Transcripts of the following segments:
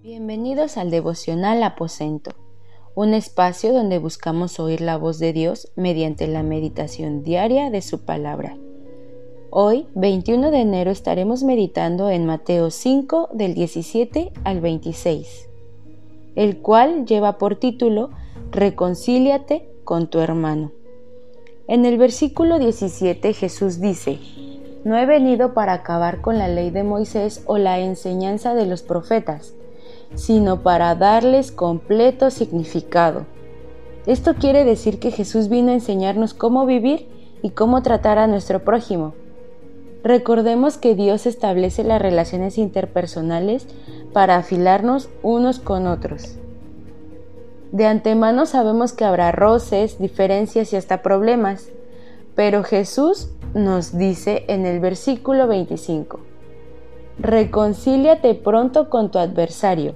Bienvenidos al devocional Aposento, un espacio donde buscamos oír la voz de Dios mediante la meditación diaria de su palabra. Hoy, 21 de enero, estaremos meditando en Mateo 5 del 17 al 26, el cual lleva por título Reconcíliate con tu hermano. En el versículo 17 Jesús dice, No he venido para acabar con la ley de Moisés o la enseñanza de los profetas, sino para darles completo significado. Esto quiere decir que Jesús vino a enseñarnos cómo vivir y cómo tratar a nuestro prójimo. Recordemos que Dios establece las relaciones interpersonales para afilarnos unos con otros. De antemano sabemos que habrá roces, diferencias y hasta problemas, pero Jesús nos dice en el versículo 25, Reconcíliate pronto con tu adversario,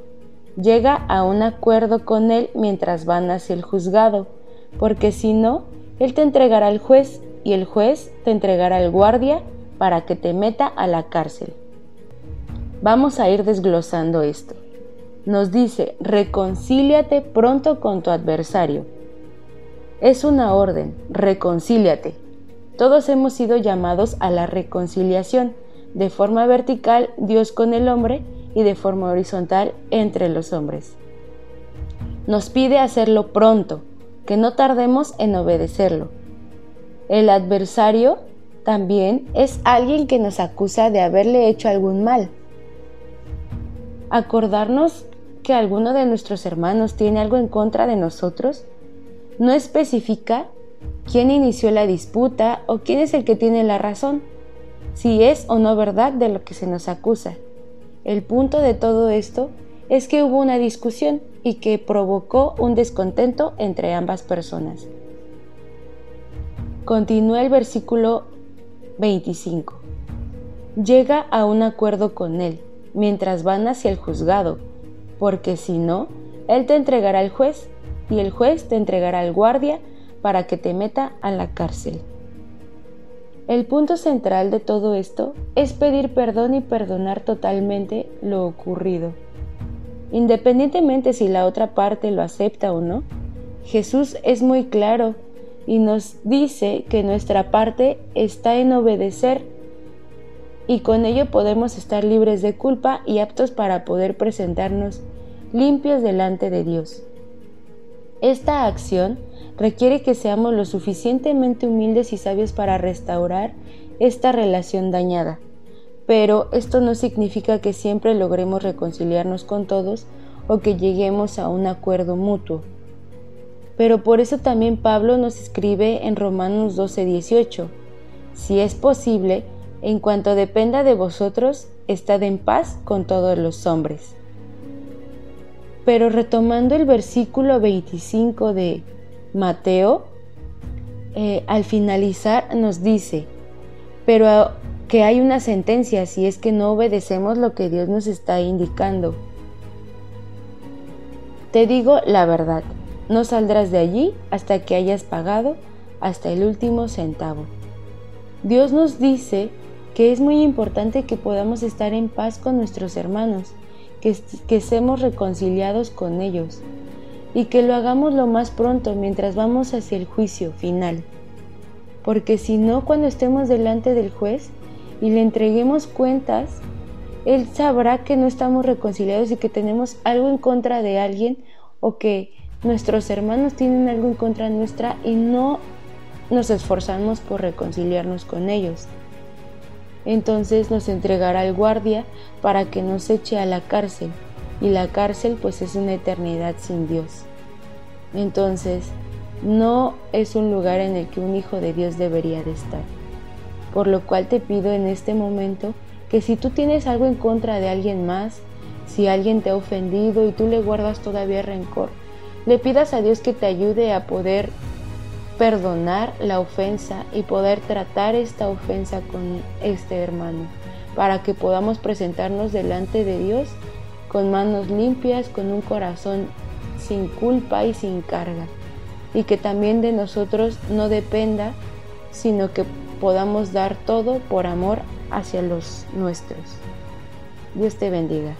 llega a un acuerdo con él mientras van hacia el juzgado, porque si no, él te entregará al juez y el juez te entregará al guardia para que te meta a la cárcel. Vamos a ir desglosando esto nos dice, reconcíliate pronto con tu adversario. Es una orden, reconcíliate. Todos hemos sido llamados a la reconciliación, de forma vertical Dios con el hombre y de forma horizontal entre los hombres. Nos pide hacerlo pronto, que no tardemos en obedecerlo. El adversario también es alguien que nos acusa de haberle hecho algún mal. Acordarnos que alguno de nuestros hermanos tiene algo en contra de nosotros, no especifica quién inició la disputa o quién es el que tiene la razón, si es o no verdad de lo que se nos acusa. El punto de todo esto es que hubo una discusión y que provocó un descontento entre ambas personas. Continúa el versículo 25. Llega a un acuerdo con él mientras van hacia el juzgado porque si no, él te entregará al juez y el juez te entregará al guardia para que te meta a la cárcel. El punto central de todo esto es pedir perdón y perdonar totalmente lo ocurrido. Independientemente si la otra parte lo acepta o no, Jesús es muy claro y nos dice que nuestra parte está en obedecer y con ello podemos estar libres de culpa y aptos para poder presentarnos limpios delante de Dios. Esta acción requiere que seamos lo suficientemente humildes y sabios para restaurar esta relación dañada, pero esto no significa que siempre logremos reconciliarnos con todos o que lleguemos a un acuerdo mutuo. Pero por eso también Pablo nos escribe en Romanos 12:18, si es posible, en cuanto dependa de vosotros, estad en paz con todos los hombres. Pero retomando el versículo 25 de Mateo, eh, al finalizar nos dice, pero que hay una sentencia si es que no obedecemos lo que Dios nos está indicando. Te digo la verdad, no saldrás de allí hasta que hayas pagado hasta el último centavo. Dios nos dice que es muy importante que podamos estar en paz con nuestros hermanos, que, que seamos reconciliados con ellos y que lo hagamos lo más pronto mientras vamos hacia el juicio final. Porque si no, cuando estemos delante del juez y le entreguemos cuentas, él sabrá que no estamos reconciliados y que tenemos algo en contra de alguien o que nuestros hermanos tienen algo en contra nuestra y no nos esforzamos por reconciliarnos con ellos entonces nos entregará al guardia para que nos eche a la cárcel, y la cárcel pues es una eternidad sin Dios. Entonces, no es un lugar en el que un hijo de Dios debería de estar. Por lo cual te pido en este momento que si tú tienes algo en contra de alguien más, si alguien te ha ofendido y tú le guardas todavía rencor, le pidas a Dios que te ayude a poder perdonar la ofensa y poder tratar esta ofensa con este hermano, para que podamos presentarnos delante de Dios con manos limpias, con un corazón sin culpa y sin carga, y que también de nosotros no dependa, sino que podamos dar todo por amor hacia los nuestros. Dios te bendiga.